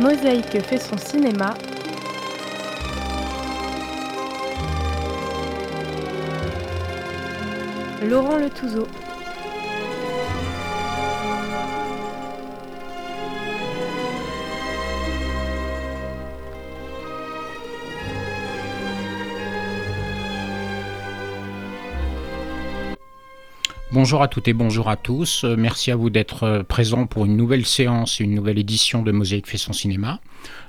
Mosaïque fait son cinéma. Laurent Le Touzeau. Bonjour à toutes et bonjour à tous. Euh, merci à vous d'être euh, présents pour une nouvelle séance et une nouvelle édition de Mosaïque fait son cinéma.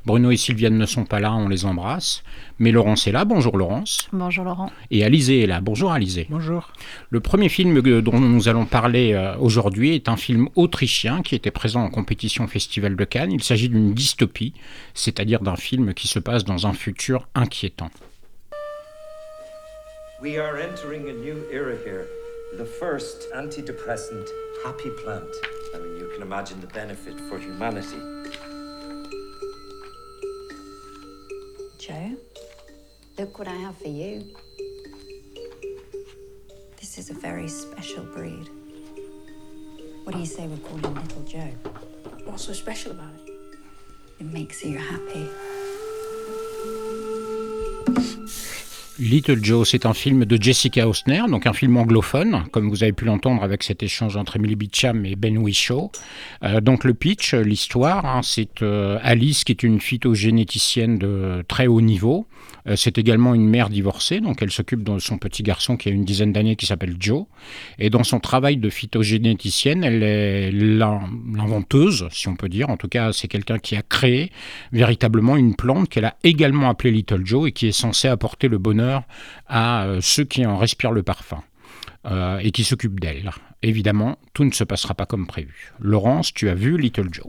Bruno et Sylviane ne sont pas là, on les embrasse. Mais Laurence est là. Bonjour Laurence. Bonjour Laurent. Et Alizé est là. Bonjour Alizé. Bonjour. Le premier film dont nous allons parler euh, aujourd'hui est un film autrichien qui était présent en compétition Festival de Cannes. Il s'agit d'une dystopie, c'est-à-dire d'un film qui se passe dans un futur inquiétant. We are entering a new era here. The first antidepressant happy plant. I mean, you can imagine the benefit for humanity. Joe, look what I have for you. This is a very special breed. What do you say we call him Little Joe? What's so special about it? It makes you happy. Little Joe, c'est un film de Jessica Hausner, donc un film anglophone, comme vous avez pu l'entendre avec cet échange entre Emily Beecham et Ben Whishaw. Euh, donc le pitch, l'histoire, hein, c'est euh, Alice qui est une phytogénéticienne de très haut niveau. Euh, c'est également une mère divorcée, donc elle s'occupe de son petit garçon qui a une dizaine d'années qui s'appelle Joe. Et dans son travail de phytogénéticienne, elle est l'inventeuse, si on peut dire. En tout cas, c'est quelqu'un qui a créé véritablement une plante qu'elle a également appelée Little Joe et qui est censée apporter le bonheur à euh, ceux qui en respirent le parfum. Euh, et qui s'occupent d'elle. Évidemment, tout ne se passera pas comme prévu. Laurence, tu as vu Little Joe?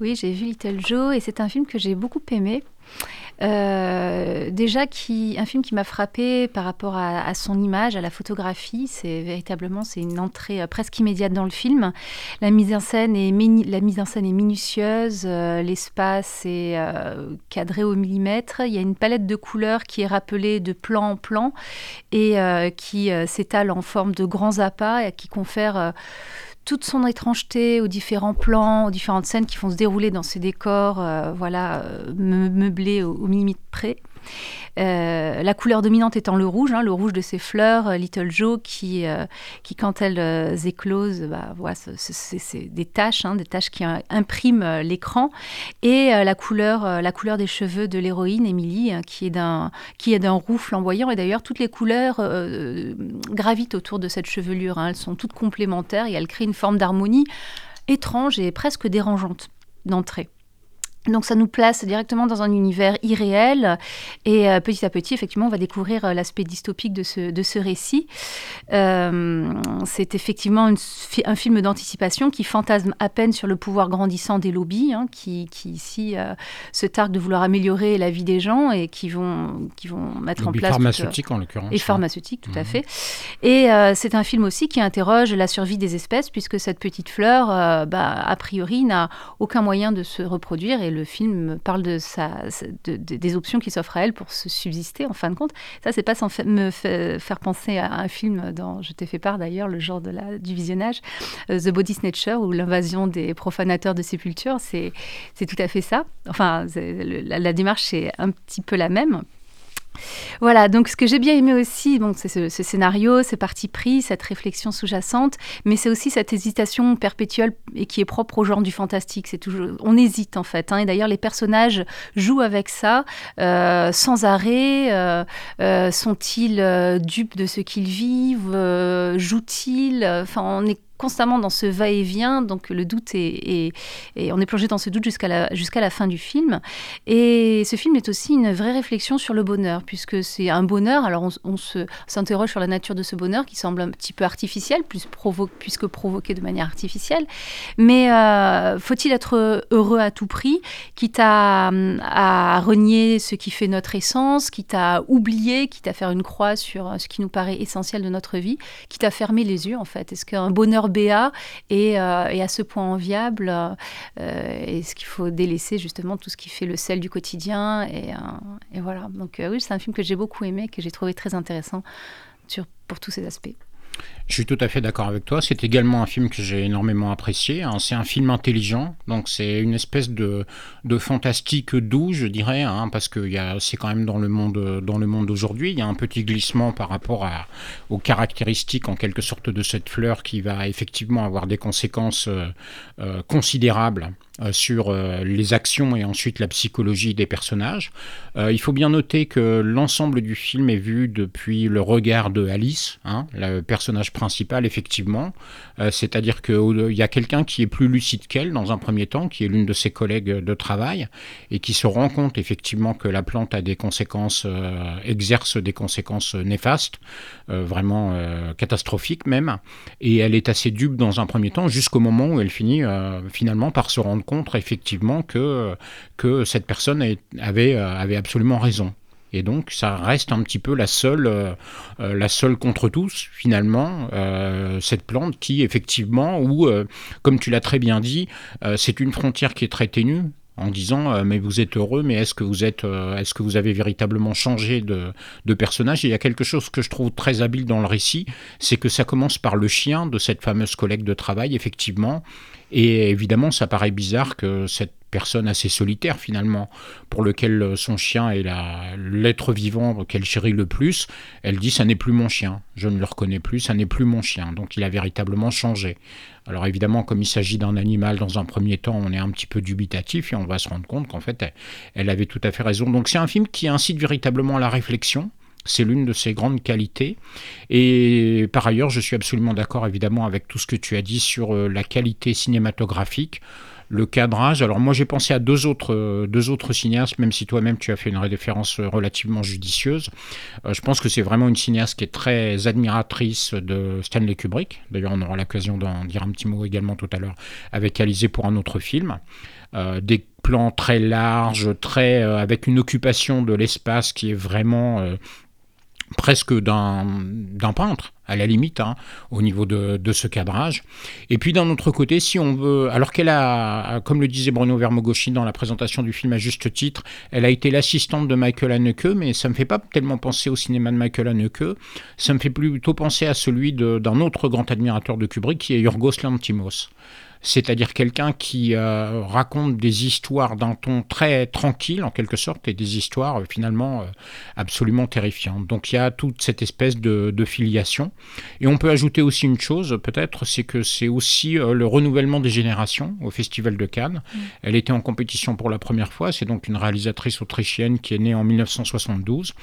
Oui, j'ai vu Little Joe et c'est un film que j'ai beaucoup aimé. Euh, déjà, un film qui m'a frappé par rapport à, son image, à la photographie, c'est véritablement c'est une entrée euh, presque immédiate dans le film. La mise en scène est, la mise en scène est minutieuse, euh, l'espace est cadré au millimètre. Il y a une palette de couleurs qui est rappelée de plan en plan et qui s'étale en forme de grands appâts et qui confère toute son étrangeté aux différents plans, aux différentes scènes qui vont se dérouler dans ces décors, euh, voilà, euh, meublés au, au millimètre près. Euh, la couleur dominante étant le rouge, hein, le rouge de ses fleurs, euh, Little Joe, qui, euh, qui quand elles éclosent, bah, c'est des taches, hein, des taches qui impriment l'écran, et la, couleur, la couleur des cheveux de l'héroïne, Emily, hein, qui est d'un roux flamboyant, et d'ailleurs toutes les couleurs gravitent autour de cette chevelure, elles sont toutes complémentaires, et elles créent une forme d'harmonie étrange et presque dérangeante d'entrée. Donc ça nous place directement dans un univers irréel et euh, petit à petit, effectivement, on va découvrir euh, l'aspect dystopique de ce, de ce récit. Euh, c'est effectivement un film d'anticipation qui fantasme à peine sur le pouvoir grandissant des lobbies, hein, qui, qui, ici se targuent de vouloir améliorer la vie des gens et qui vont, qui vont mettre en place... pharmaceutique en l'occurrence. Et pharmaceutique, tout à mhm. fait. Et c'est un film aussi qui interroge la survie des espèces puisque cette petite fleur, bah, a priori, n'a aucun moyen de se reproduire et le film parle de, des options qui s'offrent à elle pour se subsister en fin de compte. Ça, c'est pas sans me faire penser à un film dont je t'ai fait part d'ailleurs, le genre de la, du visionnage, euh, The Body Snatcher ou l'invasion des profanateurs de sépultures. C'est tout à fait ça. Enfin, la, la démarche est un petit peu la même. Voilà, donc ce que j'ai bien aimé aussi, bon, c'est ce, scénario, ce parti pris, cette réflexion sous-jacente, mais c'est aussi cette hésitation perpétuelle et qui est propre au genre du fantastique. C'est toujours, on hésite en fait, hein. et d'ailleurs les personnages jouent avec ça euh, sans arrêt. Euh, euh, sont-ils dupes de ce qu'ils vivent Jouent-ils Enfin, on est constamment dans ce va-et-vient, donc le doute est, et on est plongé dans ce doute jusqu'à la, jusqu'à la fin du film. Et ce film est aussi une vraie réflexion sur le bonheur, puisque c'est un bonheur, alors on, se, s'interroge sur la nature de ce bonheur qui semble un petit peu artificiel, puisque provoqué de manière artificielle. Mais euh, faut-il être heureux à tout prix, quitte à, renier ce qui fait notre essence, quitte à oublier, quitte à faire une croix sur ce qui nous paraît essentiel de notre vie, quitte à fermer les yeux en fait? Est-ce qu'un bonheur BA et, euh, à ce point enviable euh, Est-ce qu'il faut délaisser justement tout ce qui fait le sel du quotidien et, et voilà. Donc oui, c'est un film que j'ai beaucoup aimé, que j'ai trouvé très intéressant pour tous ces aspects. Je suis tout à fait d'accord avec toi. C'est également un film que j'ai énormément apprécié. hein. C'est un film intelligent, donc c'est une espèce de, fantastique doux, je dirais, hein, parce que c'est quand même dans le monde, d'aujourd'hui. Il y a un petit glissement par rapport aux caractéristiques en quelque sorte de cette fleur qui va effectivement avoir des conséquences euh, euh, considérables sur euh, les actions et ensuite la psychologie des personnages. Euh, il faut bien noter que l'ensemble du film est vu depuis le regard de Alice, hein, le personnage principal, effectivement. Euh, C'est-à-dire qu'il y a quelqu'un qui est plus lucide qu'elle dans un premier temps, qui est l'une de ses collègues de travail, et qui se rend compte effectivement que la plante a des conséquences, euh, exerce des conséquences néfastes, euh, vraiment euh, catastrophiques même. Et elle est assez dupe dans un premier temps, jusqu'au moment où elle finit euh, finalement par se rendre effectivement que, que cette personne avait, euh, avait absolument raison. Et donc, ça reste un petit peu la seule, euh, euh, la seule contre tous, finalement, cette plante qui, effectivement, euh, comme tu l'as très bien dit, c'est une frontière qui est très ténue en disant mais vous êtes heureux mais est-ce que vous êtes est-ce que vous avez véritablement changé de, de personnage? Il y a quelque chose que je trouve très habile dans le récit c'est que ça commence par le chien de cette fameuse collègue de travail effectivement et évidemment ça paraît bizarre que cette personne assez solitaire finalement pour lequel euh, son chien est l'être vivant qu'elle chérit le plus elle dit ça n'est plus mon chien je ne le reconnais plus ça n'est plus mon chien donc il a véritablement changé alors évidemment, comme il s'agit d'un animal dans un premier temps, on est un petit peu dubitatif et on va se rendre compte qu'en fait, elle avait tout à fait raison. Donc c'est un film qui incite véritablement à la réflexion. C'est l'une de ses grandes qualités. Et par ailleurs, je suis absolument d'accord évidemment avec tout ce que tu as dit sur euh, la qualité cinématographique. Le cadrage, alors moi j'ai pensé à deux autres, euh, cinéastes, même si toi-même tu as fait une référence euh, relativement judicieuse. Je pense que c'est vraiment une cinéaste qui est très admiratrice de Stanley Kubrick. D'ailleurs, on aura l'occasion d'en dire un petit mot également tout à l'heure avec Alizé pour un autre film. Des plans très larges, très avec une occupation de l'espace qui est vraiment presque d'un peintre à la limite hein, au niveau de, ce cadrage et puis d'un autre côté si on veut alors qu'elle a comme le disait Bruno Vermogoschi dans la présentation du film à juste titre elle a été l'assistante de Michael Haneke mais ça me fait pas tellement penser au cinéma de Michael Haneke ça me fait plutôt penser à celui d'un autre grand admirateur de Kubrick qui est Yorgos Lanthimos c'est-à-dire quelqu'un qui euh, raconte des histoires d'un ton très tranquille en quelque sorte et des histoires euh, finalement euh, absolument terrifiantes. Donc il y a toute cette espèce de filiation. Et on peut ajouter aussi une chose peut-être, c'est que c'est aussi euh, le renouvellement des générations au Festival de Cannes. Elle était en compétition pour la première fois, c'est donc une réalisatrice autrichienne qui est née en 1972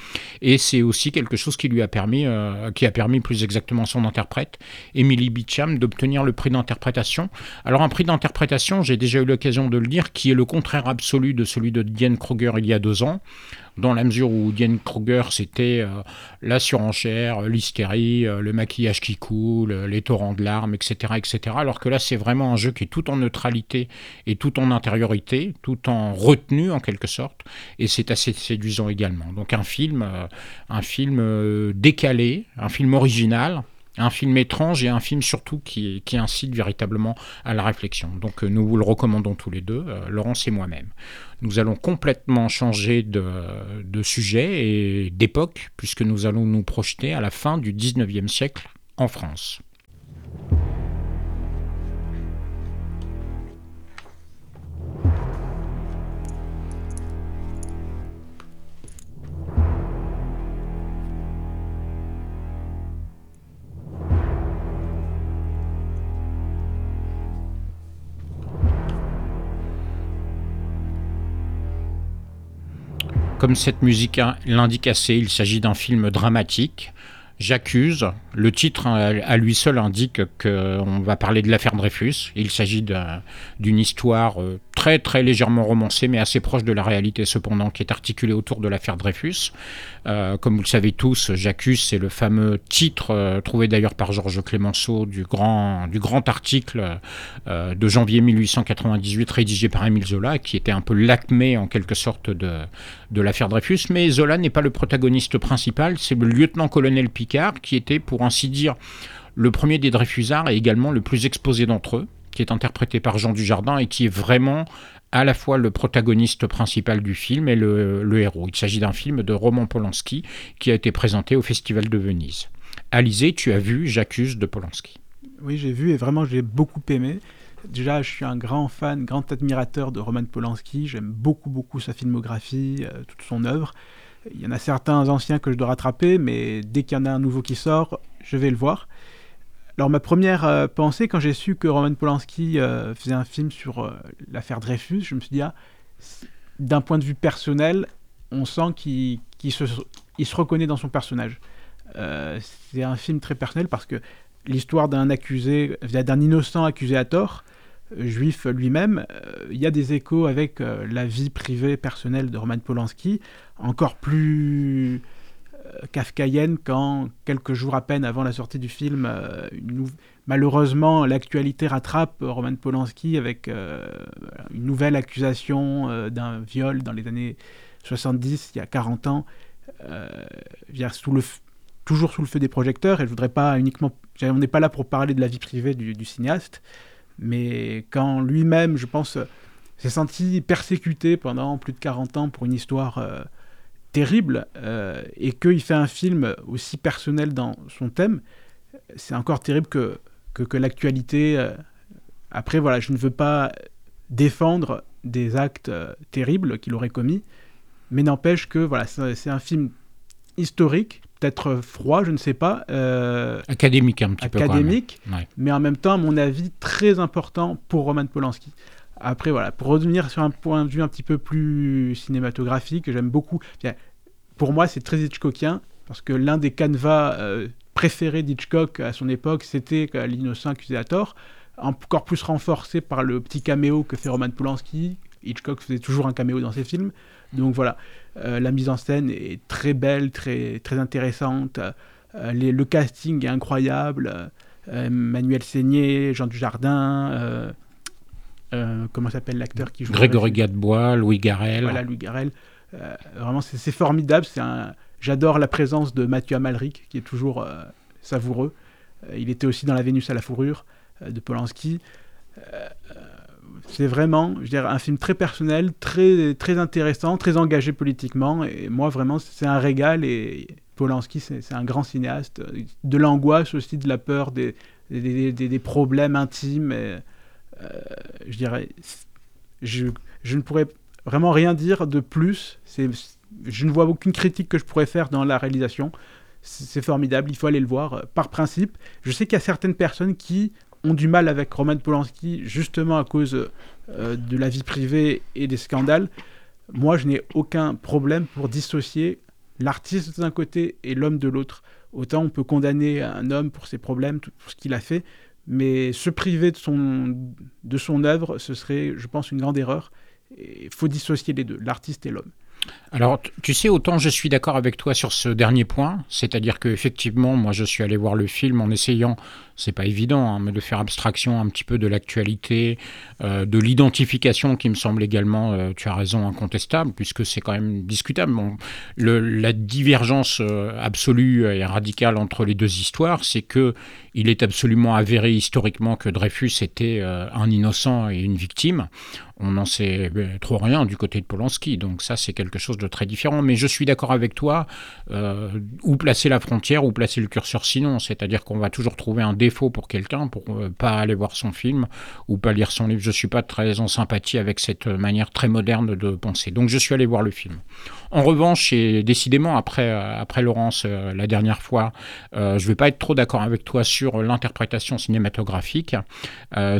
et c'est aussi quelque chose qui lui a permis, euh, qui a permis plus exactement son interprète, Emily Beecham, d'obtenir le prix d'interprétation. Alors un prix d'interprétation, j'ai déjà eu l'occasion de le dire, qui est le contraire absolu de celui de Diane Kruger il y a deux ans, dans la mesure où Diane Kruger c'était euh, la surenchère, euh, l'hystérie, euh, le maquillage qui coule, les torrents de larmes, etc., etc. Alors que là c'est vraiment un jeu qui est tout en neutralité et tout en intériorité, tout en retenue en quelque sorte, et c'est assez séduisant également. Donc un film, un film décalé, un film original, un film étrange et un film surtout qui, incite véritablement à la réflexion. Donc euh, nous vous le recommandons tous les deux, euh, Laurence et moi-même. Nous allons complètement changer de, de sujet et d'époque, puisque nous allons nous projeter à la fin du 19e siècle en France. Comme cette musique l'indique assez, il s'agit d'un film dramatique. J'accuse. Le titre euh, à lui seul indique qu'on va parler de l'affaire Dreyfus. Il s'agit d'un- d'une histoire euh, très très légèrement romancée, mais assez proche de la réalité cependant, qui est articulée autour de l'affaire Dreyfus. Euh, comme vous le savez tous, J'accuse, c'est le fameux titre euh, trouvé d'ailleurs par Georges Clémenceau du grand, du grand article de janvier 1898 rédigé par Émile Zola, qui était un peu l'acmé en quelque sorte de, de l'affaire Dreyfus. Mais Zola n'est pas le protagoniste principal, c'est le lieutenant-colonel Qui était pour ainsi dire le premier des Dreyfusards et également le plus exposé d'entre eux, qui est interprété par Jean Dujardin et qui est vraiment à la fois le protagoniste principal du film et le, le héros. Il s'agit d'un film de Roman Polanski qui a été présenté au Festival de Venise. Alizé, tu as vu J'accuse de Polanski. Oui, j'ai vu et vraiment j'ai beaucoup aimé. Déjà, je suis un grand fan, grand admirateur de Roman Polanski. J'aime beaucoup, beaucoup sa filmographie, euh, toute son œuvre. Il y en a certains anciens que je dois rattraper, mais dès qu'il y en a un nouveau qui sort, je vais le voir. Alors ma première euh, pensée, quand j'ai su que Roman Polanski euh, faisait un film sur l'affaire Dreyfus, je me suis dit, ah, d'un point de vue personnel, on sent qu'il se, se reconnaît dans son personnage. c'est un film très personnel parce que l'histoire d'un accusé, d'un innocent accusé à tort, euh, juif lui-même, euh, il y a des échos avec euh, la vie privée personnelle de Roman Polanski, encore plus kafkaïenne quand, quelques jours à peine avant la sortie du film, malheureusement, l'actualité rattrape Roman Polanski avec une nouvelle accusation d'un viol dans les années 70, il y a 40 ans, sous le, toujours sous le feu des projecteurs, et je voudrais pas uniquement... On n'est pas là pour parler de la vie privée du cinéaste, mais quand lui-même, je pense, s'est senti persécuté pendant plus de 40 ans pour une histoire euh, terrible, euh, et qu'il fait un film aussi personnel dans son thème, c'est encore terrible que, que, l'actualité... Euh, après, voilà, je ne veux pas défendre des actes terribles qu'il aurait commis, mais n'empêche que voilà, c'est un film historique peut-être froid, je ne sais pas. Euh, académique un petit peu. Académique, mais en même temps, à mon avis, très important pour Roman Polanski. Après, voilà, pour revenir sur un point de vue un petit peu plus cinématographique, j'aime beaucoup. Pour moi, c'est très Hitchcockien, parce que l'un des canevas euh, préférés d'Hitchcock à son époque, c'était L'innocent accusé à tort, encore plus renforcé par le petit caméo que fait Roman Polanski. Hitchcock faisait toujours un caméo dans ses films. Donc voilà, euh, la mise en scène est très belle, très, très intéressante. Euh, le casting est incroyable. Euh, Manuel Seigné, Jean Dujardin, comment s'appelle l'acteur qui joue Grégory Gadebois, Louis Garrel. Voilà, Louis Garrel. vraiment, c'est formidable. J'adore la présence de Mathieu Amalric, qui est toujours savoureux. il était aussi dans La Vénus à la fourrure de Polanski c'est vraiment, je dirais, un film très personnel, très, très intéressant, très engagé politiquement. Et moi, vraiment, c'est un régal. Et Polanski, c'est un grand cinéaste. De l'angoisse aussi, de la peur, des, des, problèmes intimes. Euh, je dirais, je, je, ne pourrais vraiment rien dire de plus. Je ne vois aucune critique que je pourrais faire dans la réalisation. C'est formidable, il faut aller le voir par principe. Je sais qu'il y a certaines personnes qui ont du mal avec Roman Polanski justement à cause euh, de la vie privée et des scandales. Moi, je n'ai aucun problème pour dissocier l'artiste d'un côté et l'homme de l'autre. Autant on peut condamner un homme pour ses problèmes, pour ce qu'il a fait, mais se priver de son, de son œuvre, ce serait, je pense, une grande erreur. Il faut dissocier les deux, l'artiste et l'homme. Alors, tu sais, autant je suis d'accord avec toi sur ce dernier point, c'est-à-dire qu'effectivement, moi, je suis allé voir le film en essayant c'est pas évident, hein, mais de faire abstraction un petit peu de l'actualité, euh, de l'identification qui me semble également, euh, tu as raison, incontestable, puisque c'est quand même discutable. la divergence euh, absolue et radicale entre les deux histoires, c'est que il est absolument avéré historiquement que Dreyfus était un innocent et une victime. On n'en sait trop rien du côté de Polanski, donc ça c'est quelque chose de très différent. Mais je suis d'accord avec toi, où placer la frontière, où placer le curseur sinon, c'est-à-dire qu'on va toujours trouver un défaut pour quelqu'un pour ne euh, pas aller voir son film ou pas lire son livre. Je suis pas très en sympathie avec cette manière très moderne de penser. Donc je suis allé voir le film. En revanche, et décidément après, euh, après Laurence euh, la dernière fois, je je vais pas être trop d'accord avec toi sur l'interprétation cinématographique.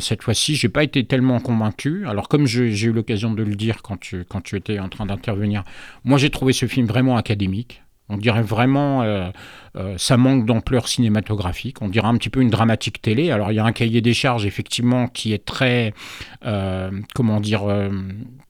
cette fois-ci, j'ai pas été tellement convaincu. Alors comme j'ai eu l'occasion de le dire quand tu, quand tu étais en train d'intervenir, moi j'ai trouvé ce film vraiment académique. On dirait vraiment, euh, euh, ça manque d'ampleur cinématographique. On dirait un petit peu une dramatique télé. Alors il y a un cahier des charges effectivement qui est très, euh, comment dire,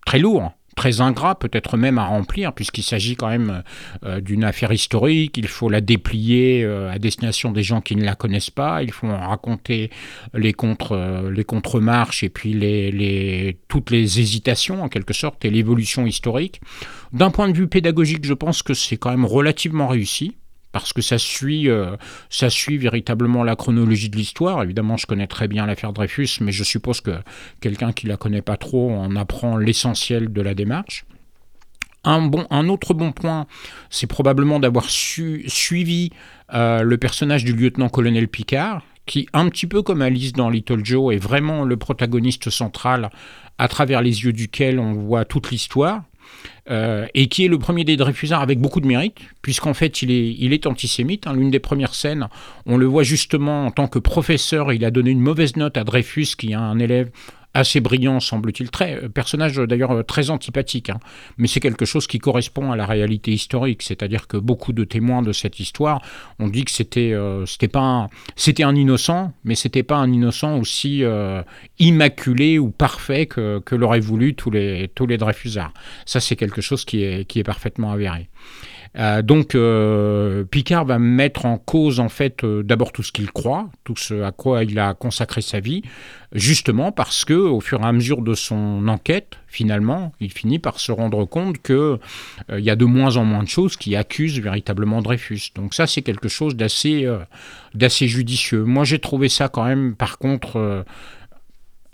très lourd très ingrat, peut-être même à remplir, puisqu'il s'agit quand même euh, d'une affaire historique. Il faut la déplier euh, à destination des gens qui ne la connaissent pas. Il faut raconter les contre euh, les contre-marches et puis les, les, toutes les hésitations en quelque sorte et l'évolution historique. D'un point de vue pédagogique, je pense que c'est quand même relativement réussi parce que ça suit, euh, ça suit véritablement la chronologie de l'histoire. Évidemment, je connais très bien l'affaire Dreyfus, mais je suppose que quelqu'un qui la connaît pas trop en apprend l'essentiel de la démarche. Un, bon, un autre bon point, c'est probablement d'avoir su, suivi euh, le personnage du lieutenant-colonel Picard, qui, un petit peu comme Alice dans Little Joe, est vraiment le protagoniste central à travers les yeux duquel on voit toute l'histoire. Euh, et qui est le premier des Dreyfusards avec beaucoup de mérite, puisqu'en fait il est, antisémite. Hein. L'une des premières scènes, on le voit justement en tant que professeur, il a donné une mauvaise note à Dreyfus, qui est un élève assez brillant, semble-t-il, très euh, personnage euh, d'ailleurs euh, très antipathique, hein. mais c'est quelque chose qui correspond à la réalité historique, c'est-à-dire que beaucoup de témoins de cette histoire ont dit que c'était c'était pas un, c'était un innocent, mais c'était pas un innocent aussi immaculé ou parfait que, que l'auraient voulu tous les tous les Dreyfusards. Ça c'est quelque chose qui est qui est parfaitement avéré. Euh, donc euh, Picard va mettre en cause en fait euh, d'abord tout ce qu'il croit, tout ce à quoi il a consacré sa vie, justement parce que au fur et à mesure de son enquête, finalement, il finit par se rendre compte que il y a de moins en moins de choses qui accusent véritablement Dreyfus. Donc ça c'est quelque chose d'assez d'assez judicieux. Moi j'ai trouvé ça quand même par contre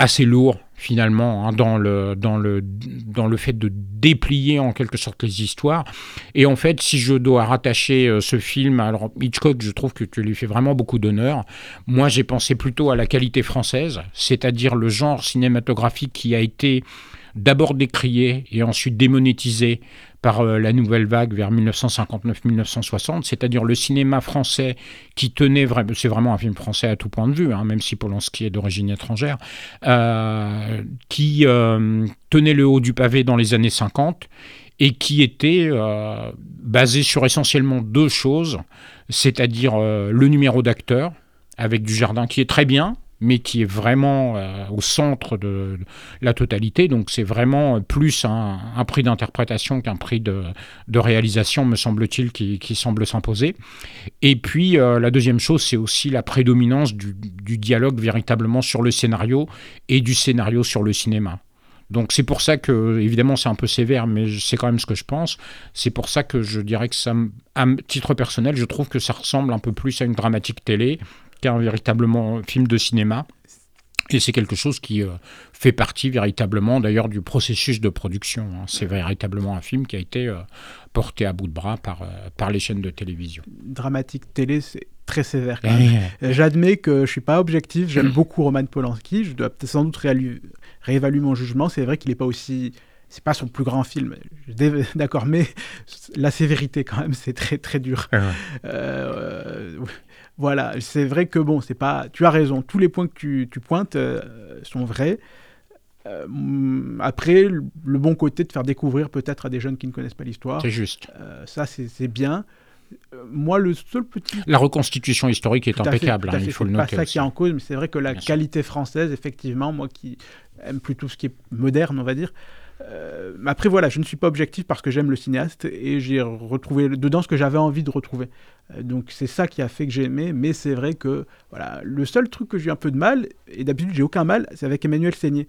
assez lourd finalement hein, dans, le, dans, le, dans le fait de déplier en quelque sorte les histoires. Et en fait, si je dois rattacher euh, ce film, alors Hitchcock, je trouve que tu lui fais vraiment beaucoup d'honneur. Moi, j'ai pensé plutôt à la qualité française, c'est-à-dire le genre cinématographique qui a été d'abord décrié et ensuite démonétisé par euh, la nouvelle vague vers 1959-1960, c'est-à-dire le cinéma français qui tenait vraiment, c'est vraiment un film français à tout point de vue, hein, même si Polanski est d'origine étrangère, euh, qui euh, tenait le haut du pavé dans les années 50 et qui était basé sur essentiellement deux choses, c'est-à-dire le numéro d'acteur avec du jardin qui est très bien, mais qui est vraiment euh, au centre de, la totalité. Donc c'est vraiment plus un, prix d'interprétation qu'un prix de, réalisation, me semble-t-il, qui, semble s'imposer. Et puis euh, la deuxième chose, c'est aussi la prédominance du, dialogue véritablement sur le scénario et du scénario sur le cinéma. Donc c'est pour ça que, évidemment, c'est un peu sévère, mais c'est quand même ce que je pense. C'est pour ça que je dirais que ça, à titre personnel, je trouve que ça ressemble un peu plus à une dramatique télé qu'un véritablement film de cinéma. Et c'est quelque chose qui euh, fait partie véritablement d'ailleurs du processus de production. Hein. C'est véritablement un film qui a été euh, porté à bout de bras par, euh, par les chaînes de télévision. Dramatique télé, c'est très sévère. J'admets que je ne suis pas objectif, j'aime beaucoup Roman Polanski, je dois peut-être sans doute réévaluer mon jugement. C'est vrai qu'il n'est pas aussi c'est pas son plus grand film, d'accord, mais la sévérité quand même, c'est très très dur. euh, voilà, c'est vrai que bon, c'est pas. Tu as raison, tous les points que tu, tu pointes euh, sont vrais. Euh, après, le, bon côté de faire découvrir peut-être à des jeunes qui ne connaissent pas l'histoire. C'est juste. Euh, ça, c'est bien. moi, le seul petit. La reconstitution historique est impeccable, hein, il faut le noter. C'est pas ça qui est en cause, mais c'est vrai que la qualité française, effectivement, moi qui aime plutôt ce qui est moderne, on va dire, euh, après, voilà, je ne suis pas objectif parce que j'aime le cinéaste et j'ai retrouvé dedans ce que j'avais envie de retrouver. Euh, donc, c'est ça qui a fait que j'ai aimé. Mais c'est vrai que voilà, le seul truc que j'ai un peu de mal, et d'habitude j'ai aucun mal, c'est avec Emmanuel Seigné,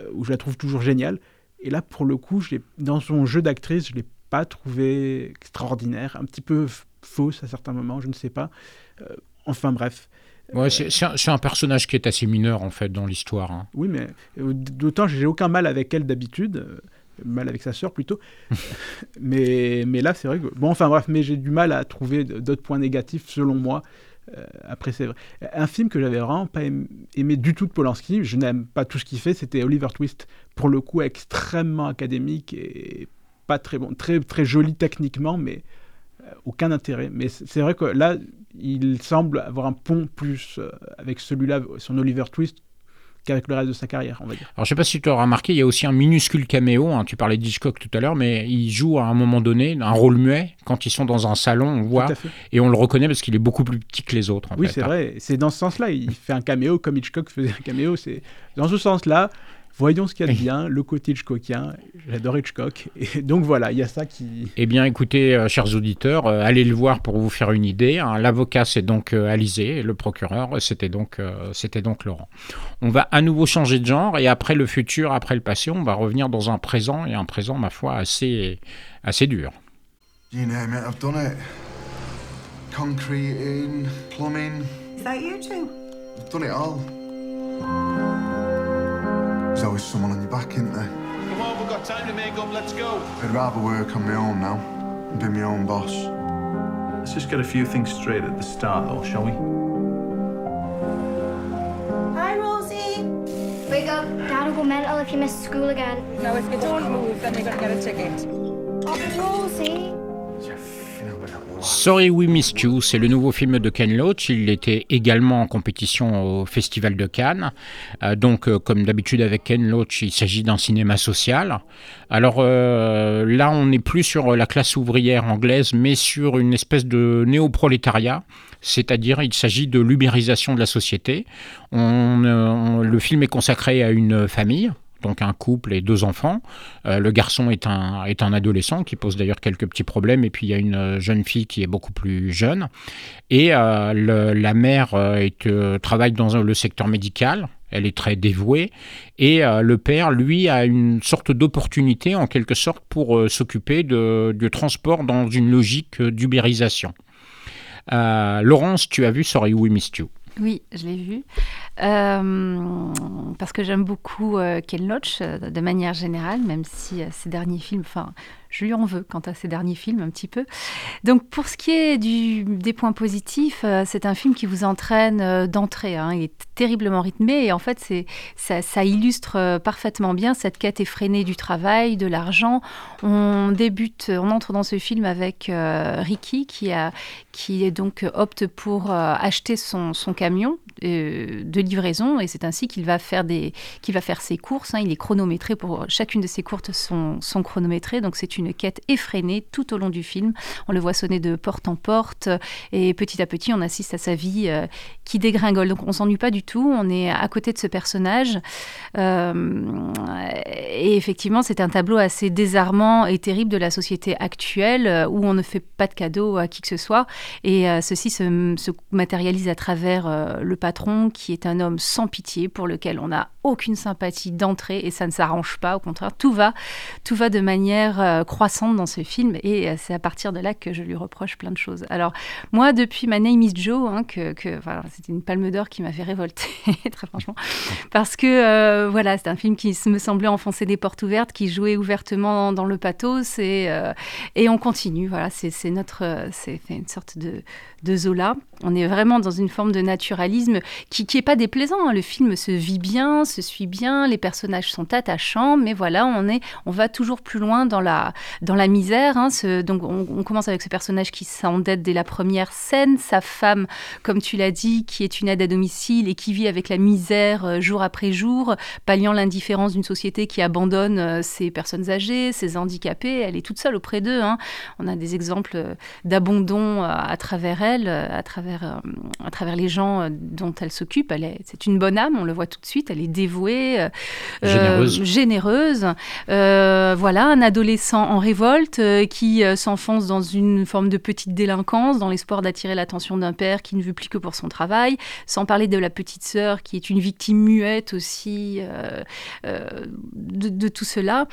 euh, où je la trouve toujours géniale. Et là, pour le coup, dans son jeu d'actrice, je ne l'ai pas trouvé extraordinaire, un petit peu fausse à certains moments, je ne sais pas. enfin, bref. Ouais, c'est un, personnage qui est assez mineur en fait dans l'histoire. Hein. Oui, mais euh, d'autant j'ai aucun mal avec elle d'habitude, euh, mal avec sa sœur plutôt. mais, mais là, c'est vrai que bon, enfin bref, mais j'ai du mal à trouver d'autres points négatifs selon moi. Euh, après, c'est vrai. Un film que j'avais vraiment pas aimé, du tout de Polanski, je n'aime pas tout ce qu'il fait, c'était Oliver Twist. Pour le coup, extrêmement académique et pas très bon, très très joli techniquement, mais aucun intérêt. Mais c'est vrai que là, il semble avoir un pont plus euh, avec celui-là, son Oliver Twist, qu'avec le reste de sa carrière, on va dire. Alors, je sais pas si tu as remarqué, il y a aussi un minuscule caméo. Hein, tu parlais d'Hitchcock tout à l'heure, mais il joue à un moment donné un rôle muet. Quand ils sont dans un salon, on voit. Et on le reconnaît parce qu'il est beaucoup plus petit que les autres. oui, c'est hein. vrai. C'est dans ce sens-là. Il fait un caméo comme Hitchcock faisait un caméo. C'est Dans ce sens-là, Voyons ce qu'il y a de bien, le côté Hitchcockien. J'adore Hitchcock. Et donc voilà, il y a ça qui. Eh bien, écoutez, euh, chers auditeurs, euh, allez le voir pour vous faire une idée. Hein. L'avocat, c'est donc euh, Alizé, le procureur, c'était donc, c'était donc Laurent. On va à nouveau changer de genre et après le futur, après le passé, on va revenir dans un présent et un présent, ma foi, assez, assez dur. You name it, I've done it. Concreting, plumbing. Is that you too? I've done it all. There's always someone on your back, isn't there? Come on, We've got time to make up. Let's go. I'd rather work on my own now and be my own boss. Let's just get a few things straight at the start, though, shall we? Hi, Rosie. Wake up. Dad will go mental if you miss school again. No, if you don't move, then you're going to get a ticket. Oh, Rosie. Sorry We Missed You, c'est le nouveau film de Ken Loach. Il était également en compétition au Festival de Cannes. Euh, donc, euh, comme d'habitude avec Ken Loach, il s'agit d'un cinéma social. Alors euh, là, on n'est plus sur la classe ouvrière anglaise, mais sur une espèce de néo-prolétariat. C'est-à-dire, il s'agit de l'ubérisation de la société. Le film est consacré à une famille, donc un couple et deux enfants. Euh, le garçon est un, est un adolescent qui pose d'ailleurs quelques petits problèmes, et puis il y a une jeune fille qui est beaucoup plus jeune. Et euh, la mère euh, travaille dans le secteur médical. Elle est très dévouée. Et le père, lui, a une sorte d'opportunité, en quelque sorte, pour s'occuper du transport dans une logique d'ubérisation. Laurence, tu as vu Sorry We Missed You oui, je l'ai vu. Euh, parce que j'aime beaucoup euh, Ken Loach euh, de manière générale, même si ses derniers films, enfin, je lui en veux quant à ses derniers films un petit peu. Donc pour ce qui est des points positifs, c'est un film qui vous entraîne d'entrée. Hein. Il est terriblement rythmé et en fait ça, illustre parfaitement bien cette quête effrénée du travail, de l'argent. On débute, on entre dans ce film avec Ricky qui, a, qui est donc opte pour acheter son, son camion de livraison et c'est ainsi qu'il va faire des qu'il va faire ses courses. Hein. Il est chronométré pour chacune de ses courses sont, sont chronométrées donc c'est une quête effrénée tout au long du film. On le voit sonner de porte en porte et petit à petit on assiste à sa vie euh, qui dégringole. Donc on s'ennuie pas du tout. On est à côté de ce personnage euh, et effectivement c'est un tableau assez désarmant et terrible de la société actuelle euh, où on ne fait pas de cadeaux à qui que ce soit et ceci se, se matérialise à travers le patron qui est un homme sans pitié pour lequel on n'a aucune sympathie d'entrée et ça ne s'arrange pas. Au contraire, tout va, tout va de manière euh, croissante dans ce film et euh, c'est à partir de là que je lui reproche plein de choses. Alors moi, depuis ma Name is Joe, hein, que, que c'était une palme d'or qui m'a fait très franchement, parce que euh, voilà, c'est un film qui me semblait enfoncer des portes ouvertes, qui jouait ouvertement dans le pathos et, et on continue. Voilà, c'est notre, c'est une sorte de, de Zola. On est vraiment dans une forme de naturalisme qui n'est pas déplaisant. Hein. Le film se vit bien, se suit bien, les personnages sont attachants, mais voilà, on, est, on va toujours plus loin dans la, dans la misère. Hein. Donc on, commence avec ce personnage qui s'endette dès la première scène, sa femme, comme tu l'as dit, qui est une aide à domicile et qui vit avec la misère euh, jour après jour, palliant l'indifférence d'une société qui abandonne euh, ses personnes âgées, ses handicapés. Elle est toute seule auprès d'eux. Hein. On a des exemples d'abandon euh, à travers elle, à travers, à travers les gens dont elle s'occupe. C'est une bonne âme, on le voit tout de suite. Elle est dévouée, euh, généreuse. généreuse. Euh, voilà, un adolescent en révolte euh, qui s'enfonce dans une forme de petite délinquance, dans l'espoir d'attirer l'attention d'un père qui ne veut plus que pour son travail. Sans parler de la petite sœur qui est une victime muette aussi de, de, tout cela.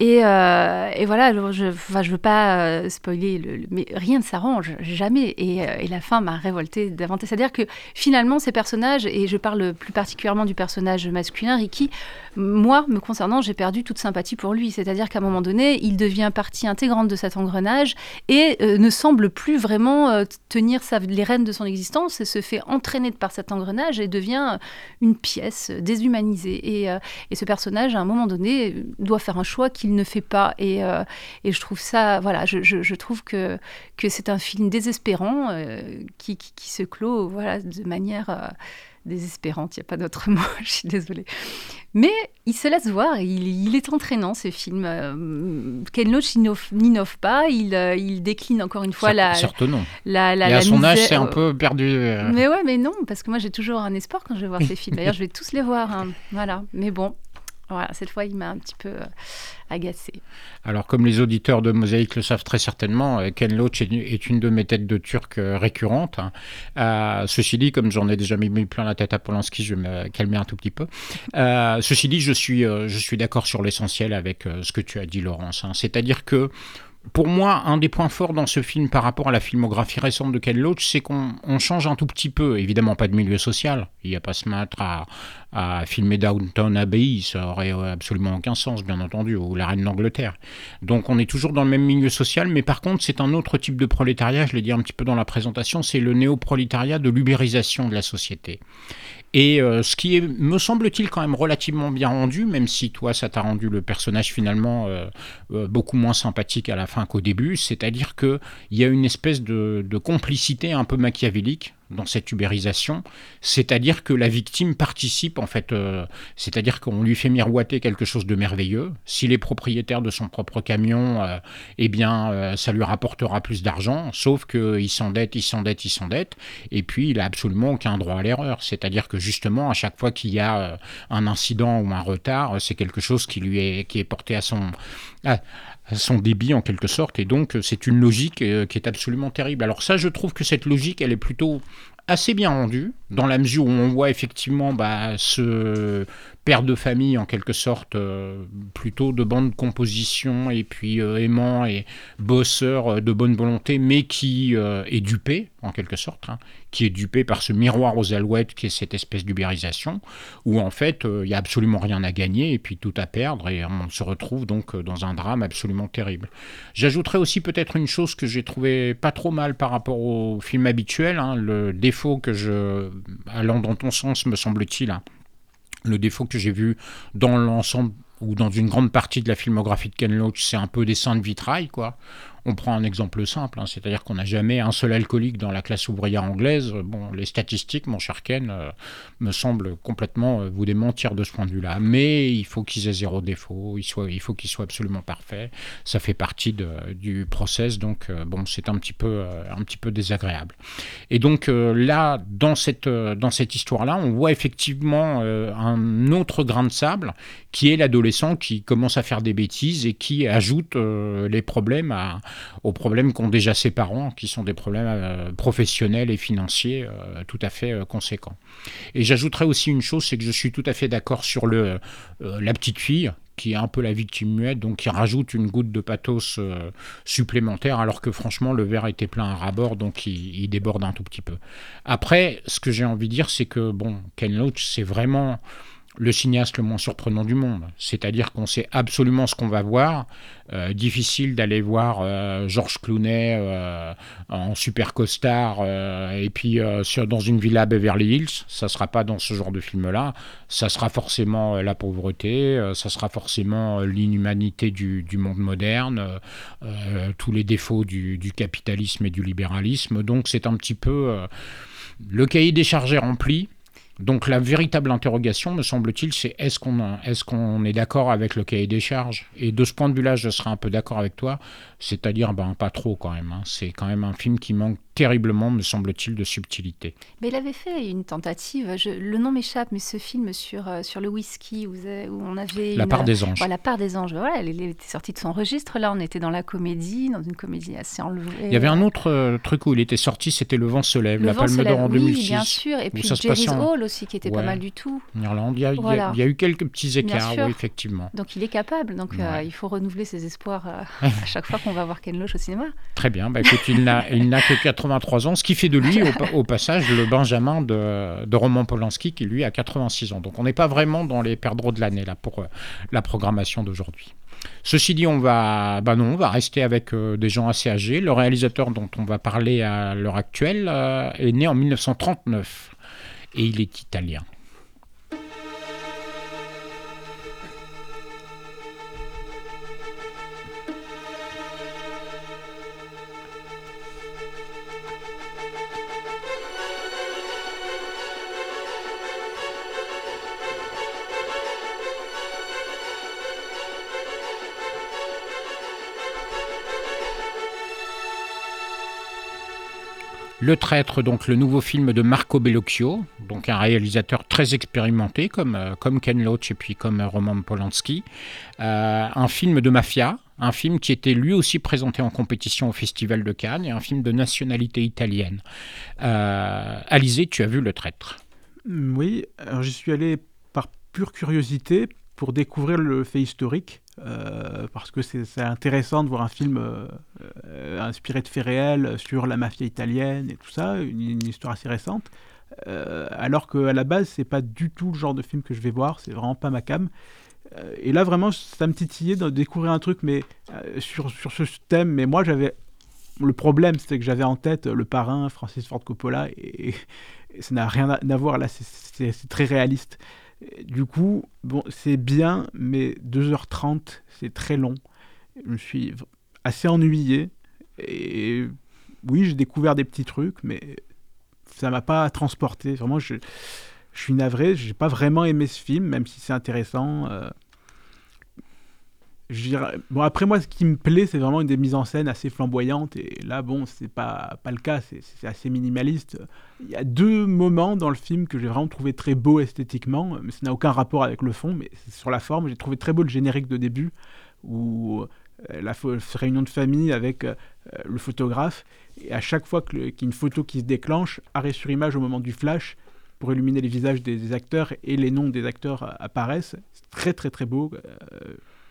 Et, euh, et, voilà, je ne veux pas euh, spoiler, le, mais rien ne s'arrange, jamais. Et, euh, et, la fin m'a révoltée davantage. C'est-à-dire que finalement, ces personnages, et je parle plus particulièrement du personnage masculin, Ricky, moi, me concernant, j'ai perdu toute sympathie pour lui. C'est-à-dire qu'à un moment donné, il devient partie intégrante de cet engrenage et ne semble plus vraiment tenir les rênes de son existence et se fait entraîner par cet engrenage et devient une pièce déshumanisée. Et, et ce personnage, à un moment donné, doit faire un choix qui ne fait pas. Et, euh, et je trouve ça, voilà, je, je, trouve que, que c'est un film désespérant euh, qui, qui, se clôt voilà, de manière euh, désespérante. Il n'y a pas d'autre mot, je suis désolée. Mais il se laisse voir, il, il est entraînant ce film. Ken Loach n'innove pas, il, il, décline encore une fois la. Certes non. La, la, et à son âge, c'est un peu perdu. Mais ouais, mais non, parce que moi j'ai toujours un espoir quand je vais voir ces films. D'ailleurs, je vais tous les voir. Hein. Voilà, mais bon, voilà, cette fois, il m'a un petit peu agacé. Alors, comme les auditeurs de Mosaïque le savent très certainement, euh, Ken Loach est une de mes têtes de turc euh, récurrentes. Hein. Euh, ceci dit, comme j'en ai déjà mis plein la tête à Polanski, je vais me calmer un tout petit peu. ceci dit, je suis, suis d'accord sur l'essentiel avec ce que tu as dit, Laurence. Hein. C'est-à-dire que pour moi, un des points forts dans ce film par rapport à la filmographie récente de Ken Loach, c'est qu'on change un tout petit peu. Évidemment, pas de milieu social. Il n'y a pas se mettre à, à, filmer Downton Abbey, ça aurait absolument aucun sens, bien entendu, ou la Reine d'Angleterre. Donc, on est toujours dans le même milieu social, mais par contre, c'est un autre type de prolétariat, je l'ai dit un petit peu dans la présentation, c'est le néo-prolétariat de l'ubérisation de la société. Et euh, ce qui est, me semble-t-il, quand même relativement bien rendu, même si toi, ça t'a rendu le personnage finalement euh, euh, beaucoup moins sympathique à la fin qu'au début, c'est-à-dire qu'il y a une espèce de, de complicité un peu machiavélique dans cette ubérisation, c'est-à-dire que la victime participe en fait, euh, c'est-à-dire qu'on lui fait miroiter quelque chose de merveilleux. S'il est propriétaire de son propre camion, euh, eh bien euh, ça lui rapportera plus d'argent, sauf qu'il s'endette, il s'endette, il s'endette, et puis il a absolument aucun droit à l'erreur. C'est-à-dire que justement à chaque fois qu'il y a un incident ou un retard, c'est quelque chose qui lui est qui est porté à son son débit en quelque sorte, et donc c'est une logique euh, qui est absolument terrible. Alors ça, je trouve que cette logique, elle est plutôt assez bien rendue, dans la mesure où on voit effectivement bah, ce père de famille en quelque sorte, euh, plutôt de bande composition et puis euh, aimant et bosseur euh, de bonne volonté, mais qui est dupé en quelque sorte, hein, qui est dupé par ce miroir aux alouettes qui est cette espèce d'ubérisation, où en fait il n'y a absolument rien à gagner et puis tout à perdre et on se retrouve donc dans un drame absolument terrible. J'ajouterais aussi peut-être une chose que j'ai trouvé pas trop mal par rapport au film habituel, hein, le défaut que je, allant dans ton sens me semble-t-il, hein, le défaut que j'ai vu dans l'ensemble ou dans une grande partie de la filmographie de Ken Loach, c'est un peu des seins de vitrail, quoi. On prend un exemple simple, hein, c'est-à-dire qu'on n'a jamais un seul alcoolique dans la classe ouvrière anglaise. Bon, les statistiques, mon cher Ken, euh, me semblent complètement euh, vous démentir de ce point de vue-là. Mais il faut qu'ils aient zéro défaut, il, soit, faut qu'ils soient absolument parfaits. Ça fait partie du process, donc euh, bon, c'est un petit peu, un petit peu désagréable. Et donc là, dans cette, dans cette histoire-là, on voit effectivement un autre grain de sable qui est l'adolescent qui commence à faire des bêtises et qui ajoute les problèmes à, aux problèmes qu'ont déjà ses parents, qui sont des problèmes euh, professionnels et financiers euh, tout à fait euh, conséquents. Et j'ajouterais aussi une chose, c'est que je suis tout à fait d'accord sur le, la petite fille qui est un peu la victime muette, donc qui rajoute une goutte de pathos supplémentaire, alors que franchement le verre était plein à rabord, donc il, il déborde un tout petit peu. Après, ce que j'ai envie de dire, c'est que bon, Ken Loach, c'est vraiment le cinéaste le moins surprenant du monde. C'est-à-dire qu'on sait absolument ce qu'on va voir. Euh, difficile d'aller voir euh, Georges Clooney euh, en super costard et puis dans une villa Beverly Hills. Ça sera pas dans ce genre de film-là. Ça sera forcément la pauvreté, ça sera forcément l'inhumanité du, monde moderne, tous les défauts du, du, capitalisme et du libéralisme. Donc c'est un petit peu le cahier des charges est rempli. Donc la véritable interrogation, me semble-t-il, c'est est-ce qu'on est, d'accord avec le cahier des charges? Et de ce point de vue-là, je serais un peu d'accord avec toi, c'est-à-dire ben, pas trop quand même. Hein. C'est quand même un film qui manque terriblement, me semble-t-il, de subtilité. Mais il avait fait une tentative, le nom m'échappe, mais ce film sur, euh, sur le whisky où, où on avait... La part des anges. la part des anges, voilà, elle, était sortie de son registre, là on était dans la comédie, dans une comédie assez enlevée. Il y avait un autre euh, truc où il était sorti, c'était Le vent se lève, la Palme d'Or en 2006. bien sûr, et puis Jerry's Hall aussi, qui était pas mal du tout. En Irlande, il y, a, il y, a, eu quelques petits écarts, oui, effectivement. Donc il est capable, donc euh, il faut renouveler ses espoirs à chaque fois qu'on va voir Ken Loach au cinéma. Très bien, bah, écoute, il n'a que 83 ans, ce qui fait de lui, au, passage, le Benjamin de, Roman Polanski, qui lui a 86 ans. Donc on n'est pas vraiment dans les perdreaux de l'année là pour euh, la programmation d'aujourd'hui. Ceci dit, on va, bah non, on va rester avec euh, des gens assez âgés. Le réalisateur dont on va parler à l'heure actuelle euh, est né en 1939 et il est italien. Le Traître, donc le nouveau film de Marco Bellocchio, donc un réalisateur très expérimenté comme, euh, comme Ken Loach et puis comme euh, Roman Polanski. Euh, un film de mafia, un film qui était lui aussi présenté en compétition au Festival de Cannes et un film de nationalité italienne. Alizé, tu as vu Le Traître? Oui, alors j'y suis allé par pure curiosité pour découvrir le fait historique parce que c'est intéressant de voir un film inspiré de faits réels sur la mafia italienne et tout ça, une, histoire assez récente. alors qu'à la base, c'est pas du tout le genre de film que je vais voir, c'est vraiment pas ma cam. et là, vraiment, ça me titillait de découvrir un truc mais, sur, sur ce thème. Mais moi, j'avais le problème, c'était que j'avais en tête le parrain Francis Ford Coppola et, ça n'a rien à, voir là, c'est très réaliste. Du coup, bon, c'est bien, mais 2h30, c'est très long. Je me suis assez ennuyé et oui, j'ai découvert des petits trucs, mais ça m'a pas transporté. Vraiment, je, suis navré, j'ai pas vraiment aimé ce film, même si c'est intéressant. Euh, bon, après moi, ce qui me plaît, c'est vraiment une des mises en scène assez flamboyantes. Et là, bon, c'est pas, pas le cas, c'est assez minimaliste. Il y a deux moments dans le film que j'ai vraiment trouvé très beau esthétiquement, mais ça n'a aucun rapport avec le fond, mais sur la forme. J'ai trouvé très beau le générique de début, où euh, la réunion de famille avec euh, le photographe, et à chaque fois qu'il y a une photo qui se déclenche, arrêt sur image au moment du flash, pour illuminer les visages des, acteurs et les noms des acteurs euh, apparaissent. C'est très très très beau.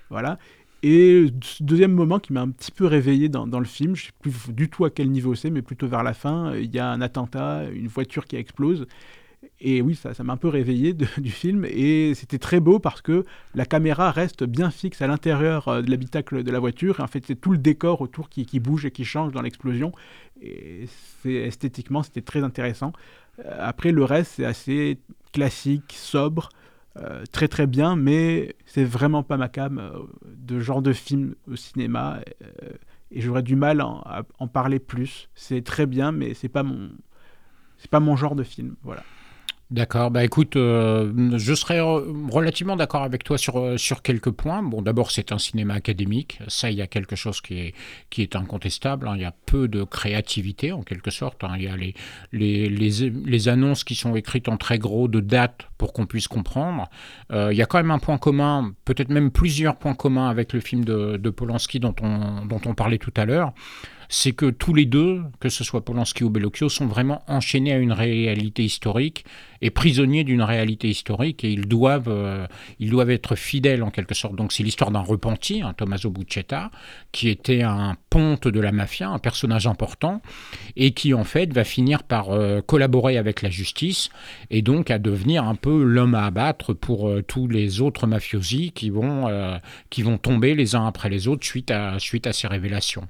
Voilà. Et deuxième moment qui m'a un petit peu réveillé dans, le film, je ne sais plus du tout à quel niveau c'est, mais plutôt vers la fin, il y a un attentat, une voiture qui explose. Et oui, ça, m'a un peu réveillé du film. Et c'était très beau parce que la caméra reste bien fixe à l'intérieur euh, de l'habitacle de la voiture. Et en fait, c'est tout le décor autour qui, qui bouge et qui change dans l'explosion. Et esthétiquement, c'était très intéressant. Euh, après, le reste, c'est assez classique, sobre. Euh, très très bien, mais c'est vraiment pas ma cam euh, de genre de film au cinéma. Euh, et j'aurais du mal à en parler plus. C'est très bien, mais c'est pas mon, c'est pas mon genre de film. Voilà. D'accord, bah écoute, euh, je serais relativement d'accord avec toi sur, euh, sur quelques points. Bon, d'abord, c'est un cinéma académique, ça, il y a quelque chose qui est, qui est incontestable. Hein. Il y a peu de créativité, en quelque sorte. Hein. Il y a les, les, les, les, annonces qui sont écrites en très gros de dates pour qu'on puisse comprendre. Euh, il y a quand même un point commun, peut-être même plusieurs points communs avec le film de, de Polanski dont on, dont on parlait tout à l'heure c'est que tous les deux, que ce soit Polanski ou Bellocchio, sont vraiment enchaînés à une réalité historique et prisonniers d'une réalité historique et ils doivent, euh, ils doivent être fidèles en quelque sorte. Donc c'est l'histoire d'un repenti, un Tommaso Buccetta, qui était un ponte de la mafia, un personnage important et qui en fait va finir par euh, collaborer avec la justice et donc à devenir un peu l'homme à abattre pour euh, tous les autres mafiosi qui vont, qui vont tomber les uns après les autres suite à, suite à ces révélations.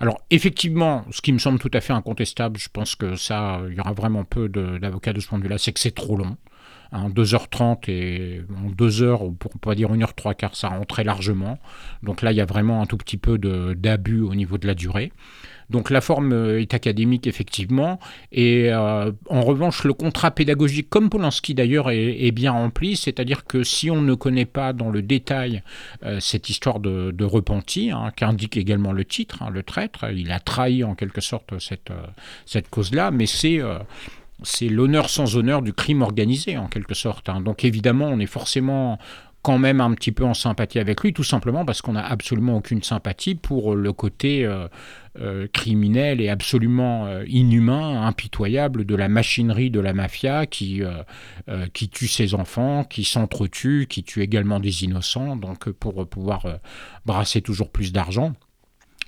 Alors effectivement, ce qui me semble tout à fait incontestable, je pense que ça, il y aura vraiment peu d'avocats de, ce point de vue-là, c'est que c'est trop long. 2h30 hein, et en 2h, pour pas dire 1h3 car ça rend très largement. Donc là, il y a vraiment un tout petit peu d'abus au niveau de la durée. Donc la forme euh, est académique effectivement, et euh, en revanche le contrat pédagogique, comme Polanski d'ailleurs, est, bien rempli, c'est-à-dire que si on ne connaît pas dans le détail euh, cette histoire de, repenti, hein, qu'indique également le titre, hein, le traître, il a trahi en quelque sorte cette, cause-là, mais c'est c'est l'honneur sans honneur du crime organisé en quelque sorte. Hein. Donc évidemment, on est forcément quand même un petit peu en sympathie avec lui, tout simplement parce qu'on n'a absolument aucune sympathie pour le côté euh, euh, criminel et absolument euh, inhumain, impitoyable de la machinerie de la mafia qui, qui tue ses enfants, qui s'entretue, qui tue également des innocents, donc pour pouvoir brasser toujours plus d'argent.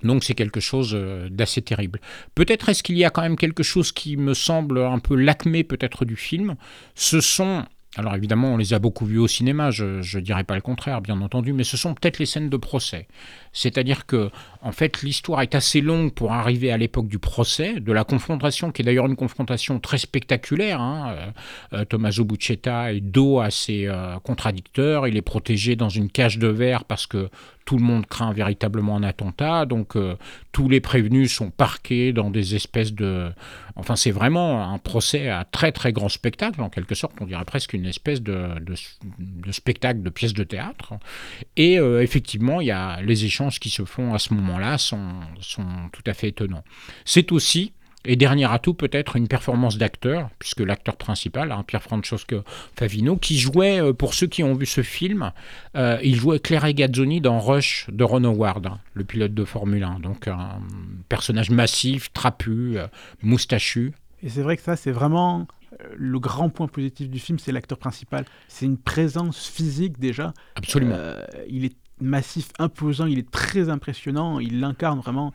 Donc c'est quelque chose d'assez terrible. Peut-être est-ce qu'il y a quand même quelque chose qui me semble un peu l'acmé peut-être du film. Ce sont alors évidemment, on les a beaucoup vus au cinéma, je ne dirais pas le contraire, bien entendu, mais ce sont peut-être les scènes de procès. C'est-à-dire que, en fait, l'histoire est assez longue pour arriver à l'époque du procès, de la confrontation, qui est d'ailleurs une confrontation très spectaculaire. Hein. Euh, Tommaso Buccetta est dos à ses euh, contradicteurs, il est protégé dans une cage de verre parce que tout le monde craint véritablement un attentat, donc euh, tous les prévenus sont parqués dans des espèces de... Enfin, c'est vraiment un procès à très très grand spectacle, en quelque sorte, on dirait presque une espèce de, de, spectacle, de pièce de théâtre. Et euh, effectivement, il y a les échanges qui se font à ce moment-là sont, sont tout à fait étonnants. C'est aussi et dernier atout, peut-être une performance d'acteur, puisque l'acteur principal, hein, Pierre Francesco Favino, qui jouait, euh, pour ceux qui ont vu ce film, euh, il jouait Claire Gazzoni dans Rush de Ron Howard, hein, le pilote de Formule 1. Donc un personnage massif, trapu, euh, moustachu. Et c'est vrai que ça, c'est vraiment le grand point positif du film, c'est l'acteur principal. C'est une présence physique déjà. Absolument. il est massif, imposant, il est très impressionnant, il l'incarne vraiment.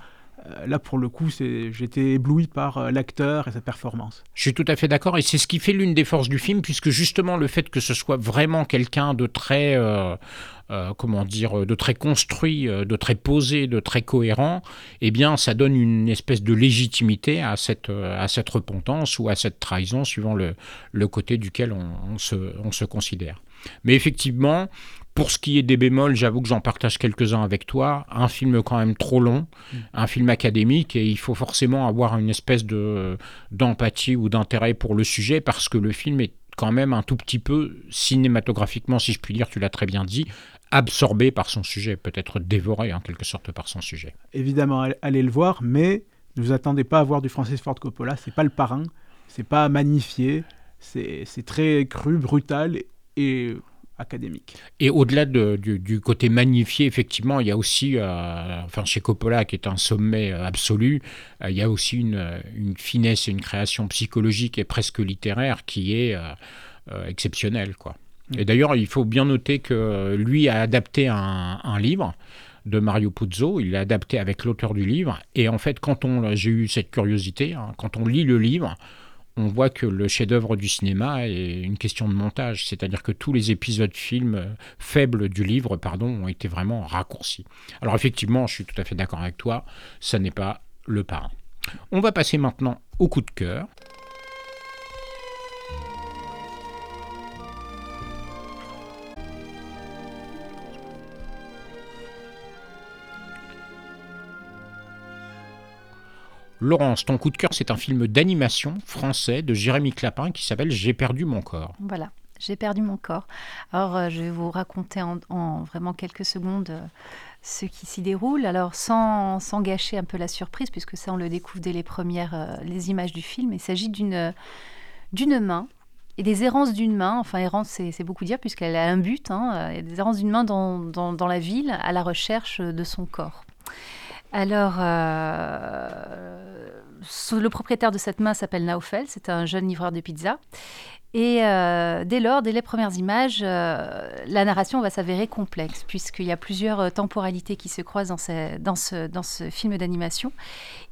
Euh, là, pour le coup, j'étais ébloui par euh, l'acteur et sa performance. Je suis tout à fait d'accord, et c'est ce qui fait l'une des forces du film, puisque justement le fait que ce soit vraiment quelqu'un de très, euh, comment dire, de très construit, de très posé, de très cohérent, eh bien, ça donne une espèce de légitimité à cette, repentance ou à cette trahison, suivant le, côté duquel on se considère. Mais effectivement, pour ce qui est des bémols, j'avoue que j'en partage quelques-uns avec toi. Un film quand même trop long, un film académique, et il faut forcément avoir une espèce de d'empathie ou d'intérêt pour le sujet parce que le film est quand même un tout petit peu cinématographiquement, si je puis dire, tu l'as très bien dit, absorbé par son sujet, peut-être dévoré en quelque sorte par son sujet. Évidemment, allez le voir, mais ne vous attendez pas à voir du Francis Ford Coppola, c'est pas le parrain, c'est pas magnifié, c'est très cru, brutal et académique. Et au-delà du, côté magnifié, effectivement, il y a aussi, euh, enfin chez Coppola, qui est un sommet euh, absolu, euh, il y a aussi une, finesse et une création psychologique et presque littéraire qui est exceptionnelle. Quoi. Mm. Et d'ailleurs, il faut bien noter que lui a adapté un, livre de Mario Puzo, il l'a adapté avec l'auteur du livre, et en fait, quand on, j'ai eu cette curiosité, hein, quand on lit le livre, on voit que le chef-d'œuvre du cinéma est une question de montage, c'est-à-dire que tous les épisodes films euh, faibles du livre pardon, ont été vraiment raccourcis. Alors effectivement, je suis tout à fait d'accord avec toi, ça n'est pas le parrain. On va passer maintenant au coup de cœur. Laurence, ton coup de cœur, c'est un film d'animation français de Jérémy Clapin qui s'appelle J'ai perdu mon corps. Voilà, j'ai perdu mon corps. Alors, euh, je vais vous raconter en, vraiment quelques secondes euh, ce qui s'y déroule. Alors, sans, sans, gâcher un peu la surprise, puisque ça, on le découvre dès les premières euh, les images du film, il s'agit d'une main et des errances d'une main, enfin errance c'est beaucoup dire puisqu'elle a un but, hein, des errances d'une main dans, dans, la ville à la recherche de son corps. Alors, euh, le propriétaire de cette main s'appelle Naufel, c'est un jeune livreur de pizza. Et euh, dès lors, dès les premières images, euh, la narration va s'avérer complexe, puisqu'il y a plusieurs temporalités qui se croisent dans ce film d'animation.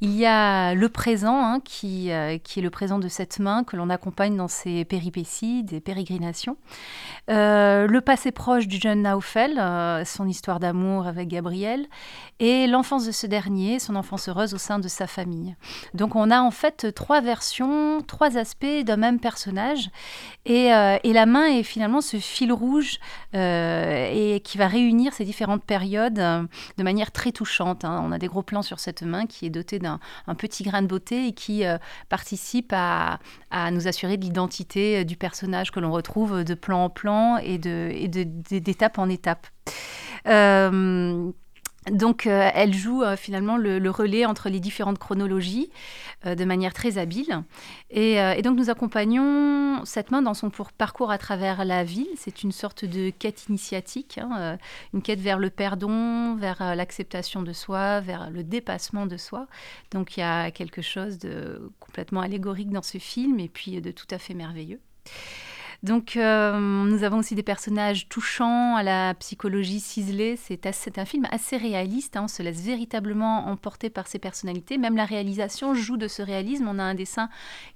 Il y a le présent, hein, qui, qui est le présent de cette main que l'on accompagne dans ses péripéties, des pérégrinations. le passé proche du jeune Naufel, son histoire d'amour avec Gabriel, et l'enfance de ce dernier, son enfance heureuse au sein de sa famille. Donc on a en fait trois versions, trois aspects d'un même personnage. Euh, et, la main est finalement ce fil rouge euh, et qui va réunir ces différentes périodes euh, de manière très touchante. Hein. On a des gros plans sur cette main qui est dotée d'un petit grain de beauté et qui participe à, nous assurer de l'identité du personnage que l'on retrouve de plan en plan et d'étape en étape. Donc, euh, elle joue euh, finalement le, relais entre les différentes chronologies euh, de manière très habile. Et, donc, nous accompagnons cette main dans son parcours à travers la ville. C'est une sorte de quête initiatique, hein, une quête vers le pardon, vers l'acceptation de soi, vers le dépassement de soi. Donc, il y a quelque chose de complètement allégorique dans ce film et puis de tout à fait merveilleux. Donc, euh, nous avons aussi des personnages touchants à la psychologie ciselée. C'est un film assez réaliste. Hein. On se laisse véritablement emporter par ses personnalités. Même la réalisation joue de ce réalisme. On a un dessin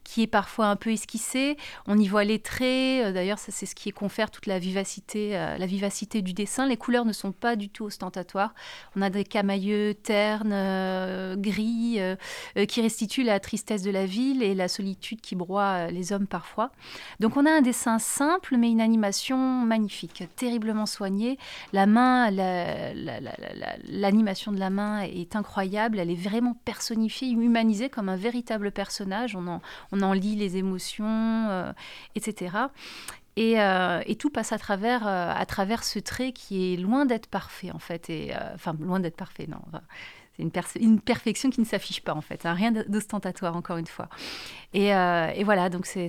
qui est parfois un peu esquissé. On y voit les traits. Euh, d'ailleurs, c'est ce qui confère toute la vivacité, euh, la vivacité du dessin. Les couleurs ne sont pas du tout ostentatoires. On a des camailleux ternes, gris, qui restituent la tristesse de la ville et la solitude qui broie les hommes parfois. Donc, on a un dessin simple, mais une animation magnifique, terriblement soignée. La main, l'animation de la main est incroyable. Elle est vraiment personnifiée, humanisée comme un véritable personnage. On en, lit les émotions, euh, etc. Euh, et, tout passe à travers, euh, à travers ce trait qui est loin d'être parfait, en fait. Et, enfin, loin d'être parfait, non. C'est une, perfection qui ne s'affiche pas en fait, hein. rien d'ostentatoire encore une fois. Et, euh, voilà, donc c'est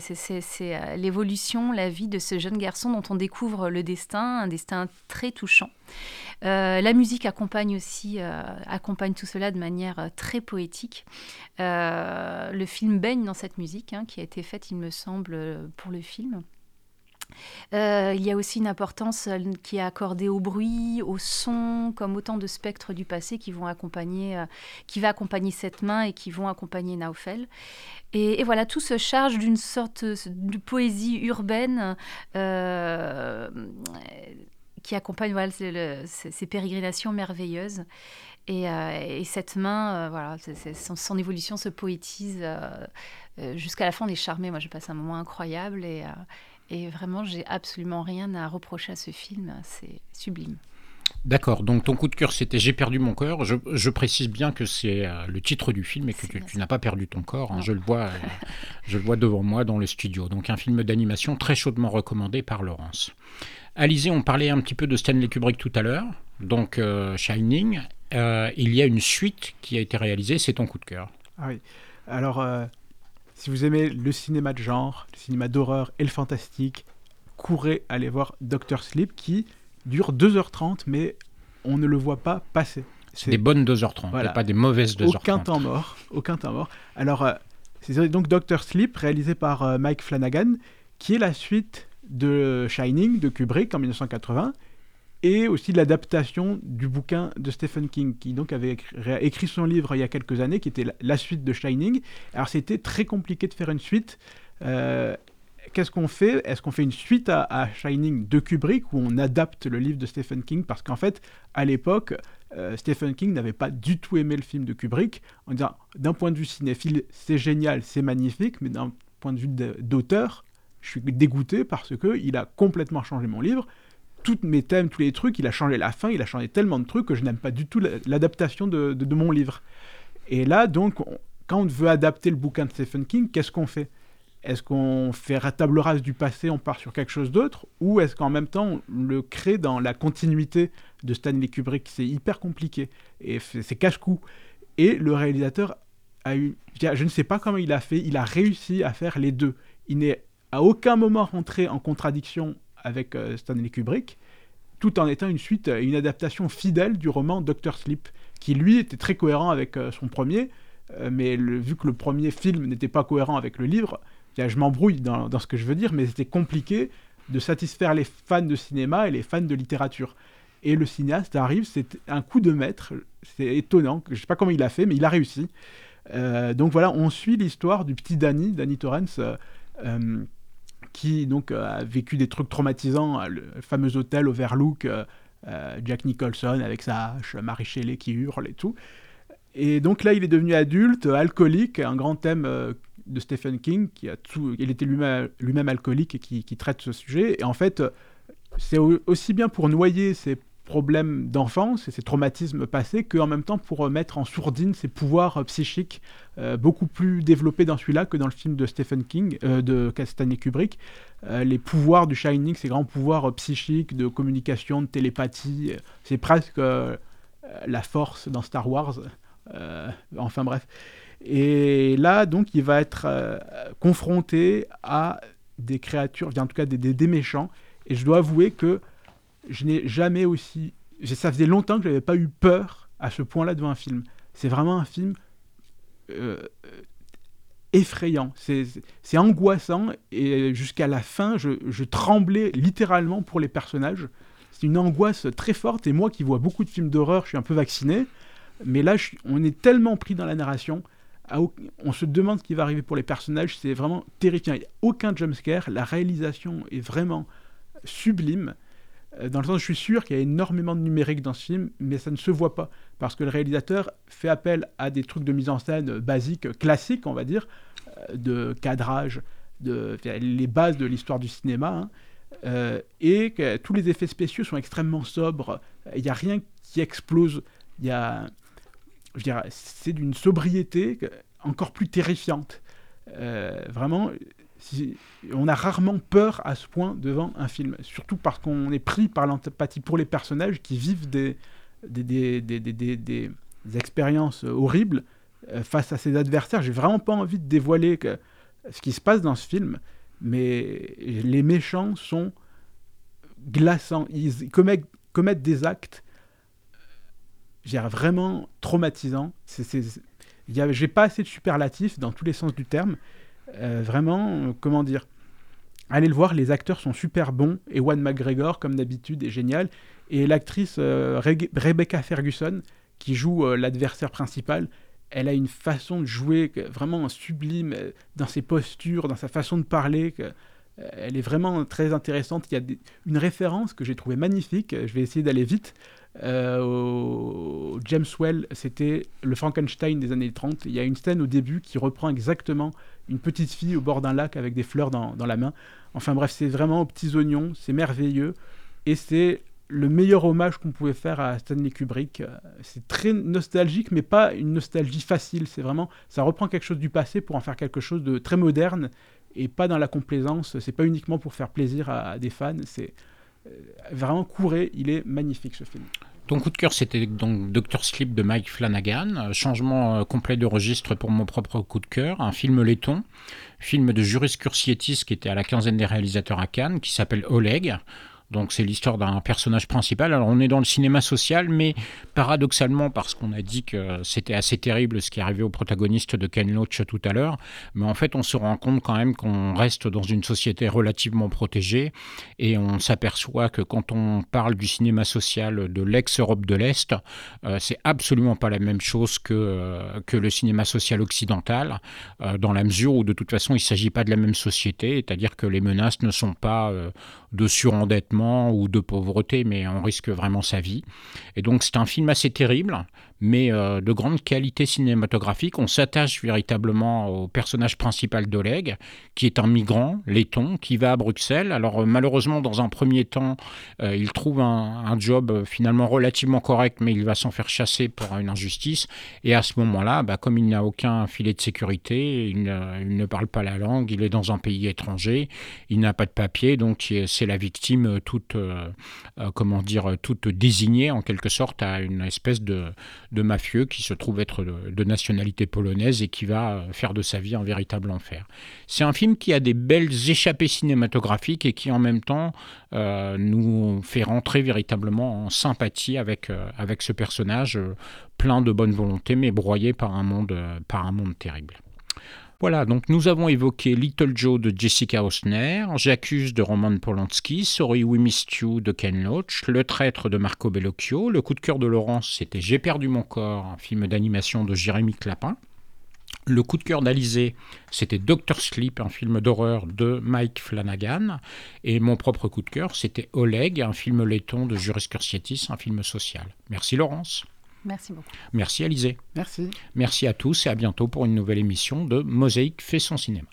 euh, l'évolution, la vie de ce jeune garçon dont on découvre le destin, un destin très touchant. Euh, la musique accompagne aussi accompagne tout cela de manière très poétique. le film baigne dans cette musique hein, qui a été faite, il me semble, pour le film. Euh, il y a aussi une importance euh, qui est accordée au bruit, au son, comme autant de spectres du passé qui vont accompagner, euh, qui va accompagner cette main et qui vont accompagner Naufel. Et, voilà, tout se charge d'une sorte de poésie urbaine qui accompagne ces, pérégrinations merveilleuses. Et, et cette main, voilà, son, évolution se poétise jusqu'à la fin. On est charmé. Moi, je passe un moment incroyable et vraiment, j'ai absolument rien à reprocher à ce film. C'est sublime. D'accord, donc ton coup de cœur c'était J'ai perdu mon corps. Je, précise bien que c'est euh, le titre du film et que tu, n'as pas perdu ton corps. Hein. je, le vois, euh, je le vois devant moi dans le studio. Donc un film d'animation très chaudement recommandé par Laurence. Alizé, on parlait un petit peu de Stanley Kubrick tout à l'heure. Donc euh, Shining, il y a une suite qui a été réalisée, c'est ton coup de cœur. Ah oui, alors si vous aimez le cinéma de genre, le cinéma d'horreur et le fantastique, courez aller voir Doctor Sleep qui dure 2h30 mais on ne le voit pas passer. C'est des bonnes 2h30, pas des mauvaises 2h30. Aucun temps mort, aucun temps mort. Alors, euh, c'est donc Doctor Sleep, réalisé par euh, Mike Flanagan, qui est la suite de Shining de Kubrick en 1980, et aussi l'adaptation du bouquin de Stephen King, qui donc avait écrit, son livre il y a quelques années, qui était la, suite de Shining. Alors c'était très compliqué de faire une suite. Euh, qu'est-ce qu'on fait? Est-ce qu'on fait une suite à, Shining de Kubrick où on adapte le livre de Stephen King? Parce qu'en fait, à l'époque, euh, Stephen King n'avait pas du tout aimé le film de Kubrick, en disant d'un point de vue cinéphile, c'est génial, c'est magnifique, mais d'un point de vue d'auteur, je suis dégoûté parce qu'il a complètement changé mon livre tous mes thèmes, tous les trucs, il a changé la fin, il a changé tellement de trucs que je n'aime pas du tout l'adaptation de, mon livre. Et là, donc, quand on veut adapter le bouquin de Stephen King, qu'est-ce qu'on fait? Est-ce qu'on fait table rase du passé, on part sur quelque chose d'autre? Ou est-ce qu'en même temps, on le crée dans la continuité de Stanley Kubrick? C'est hyper compliqué et c'est cache-cou. Et le réalisateur a eu, je ne sais pas comment il a fait, il a réussi à faire les deux. Il n'est à aucun moment rentré en contradiction avec euh, Stanley Kubrick, tout en étant une suite, euh, une adaptation fidèle du roman Doctor Sleep, qui lui était très cohérent avec euh, son premier, mais vu que le premier film n'était pas cohérent avec le livre, je m'embrouille dans, ce que je veux dire, mais c'était compliqué de satisfaire les fans de cinéma et les fans de littérature. Et le cinéaste arrive, c'est un coup de maître, c'est étonnant, je ne sais pas comment il a fait, mais il a réussi. donc voilà, on suit l'histoire du petit Danny, Danny Torrance, qui donc euh, a vécu des trucs traumatisants, euh, le fameux hôtel Overlook, euh, Jack Nicholson avec sa hache, Marie qui hurle et tout. Et donc là, il est devenu adulte, alcoolique, un grand thème de Stephen King, qui a tout, il était lui-même lui alcoolique et qui, traite ce sujet. Et en fait, c'est aussi bien pour noyer ses problèmes d'enfance et ses traumatismes passés, qu'en même temps pour mettre en sourdine ses pouvoirs euh, psychiques euh, beaucoup plus développés dans celui-là que dans le film de Stephen King, euh, de Stanley Kubrick. les pouvoirs du Shining, ces grands pouvoirs psychiques de communication, de télépathie, c'est presque la force dans Star Wars. enfin bref. Et là, donc, il va être confronté à des créatures, en tout cas des, des méchants. Et je dois avouer que je n'ai jamais aussi. Ça faisait longtemps que je n'avais pas eu peur à ce point-là devant un film. C'est vraiment un film euh, effrayant. C'est angoissant et jusqu'à la fin, je, tremblais littéralement pour les personnages. C'est une angoisse très forte et moi qui vois beaucoup de films d'horreur, je suis un peu vacciné. Mais là, on est tellement pris dans la narration. On se demande ce qui va arriver pour les personnages. C'est vraiment terrifiant. Il n'y a aucun jumpscare. La réalisation est vraiment sublime. Euh, dans le sens, je suis sûr qu'il y a énormément de numérique dans ce film, mais ça ne se voit pas, parce que le réalisateur fait appel à des trucs de mise en scène basiques, classiques, on va dire, euh, de cadrage, de, les bases de l'histoire du cinéma, hein, euh, et tous les effets spéciaux sont extrêmement sobres, il n'y a rien qui explose, il y a, je dirais, c'est d'une sobriété encore plus terrifiante. vraiment, on a rarement peur à ce point devant un film, surtout parce qu'on est pris par l'empathie pour les personnages qui vivent des, expériences horribles euh, face à ses adversaires. J'ai vraiment pas envie de dévoiler ce qui se passe dans ce film, mais les méchants sont glaçants. Ils commettent, commettent des actes vraiment traumatisants. J'ai pas assez de superlatifs dans tous les sens du terme. Euh, vraiment, euh, comment dire, allez le voir, les acteurs sont super bons. Ewan McGregor, comme d'habitude, est génial. Et l'actrice euh, Rebecca Ferguson, qui joue euh, l'adversaire principal, elle a une façon de jouer vraiment sublime dans ses postures, dans sa façon de parler. elle est vraiment très intéressante. Il y a une référence que j'ai trouvée magnifique. Je vais essayer d'aller vite. Au James Well, c'était le Frankenstein des années 30. Il y a une scène au début qui reprend exactement une petite fille au bord d'un lac avec des fleurs dans, dans la main. Enfin bref, c'est vraiment aux petits oignons, c'est merveilleux. Et c'est le meilleur hommage qu'on pouvait faire à Stanley Kubrick. Euh, C'est très nostalgique, mais pas une nostalgie facile. C'est vraiment, ça reprend quelque chose du passé pour en faire quelque chose de très moderne et pas dans la complaisance. C'est pas uniquement pour faire plaisir à, à des fans. C'est euh, vraiment couré. Il est magnifique ce film. Ton coup de cœur, c'était donc Dr. Sleep de Mike Flanagan. Euh, Changement euh, complet de registre pour mon propre coup de cœur. Un film laiton, film de Juris Cursietis qui était à la quinzaine des réalisateurs à Cannes, qui s'appelle Oleg. Donc c'est l'histoire d'un personnage principal. Alors on est dans le cinéma social, mais paradoxalement, parce qu'on a dit que c'était assez terrible ce qui arrivé au protagoniste de Ken Loach tout à l'heure, mais en fait on se rend compte quand même qu'on reste dans une société relativement protégée et on s'aperçoit que quand on parle du cinéma social de l'ex-Europe de l'Est, euh, c'est absolument pas la même chose que, euh, le cinéma social occidental, euh, dans la mesure où de toute façon il ne s'agit pas de la même société, c'est-à-dire que les menaces ne sont pas de surendettement ou de pauvreté, mais on risque vraiment sa vie. Et donc c'est un film assez terrible, mais euh, de grande qualité cinématographique. On s'attache véritablement au personnage principal d'Oleg, qui est un migrant laiton, qui va à Bruxelles. Alors euh, malheureusement, dans un premier temps, euh, il trouve un, job finalement relativement correct, mais il va s'en faire chasser pour une injustice. Et à ce moment-là, bah, comme il n'a aucun filet de sécurité, il ne, parle pas la langue, il est dans un pays étranger, il n'a pas de papier, donc c'est la victime toute, comment dire, toute désignée en quelque sorte à une espèce de, de mafieux qui se trouve être de, nationalité polonaise et qui va euh, faire de sa vie un véritable enfer. C'est un film qui a des belles échappées cinématographiques et qui en même temps euh, nous fait rentrer véritablement en sympathie avec, euh, avec ce personnage plein de bonne volonté mais broyé par un monde, par un monde terrible. Voilà, donc nous avons évoqué Little Joe de Jessica Osner, J'accuse de Roman Polanski, Sorry We Missed You de Ken Loach, Le Traître de Marco Bellocchio, Le coup de cœur de Laurence, c'était J'ai perdu mon corps, un film d'animation de Jérémy Clapin. Le coup de cœur d'Alizé, c'était Doctor Sleep, un film d'horreur de Mike Flanagan. Et mon propre coup de cœur, c'était Oleg, un film laiton de Juris Cursietis, un film social. Merci Laurence. Merci beaucoup. Merci Alizé. Merci. Merci à tous et à bientôt pour une nouvelle émission de Mosaïque fait son cinéma.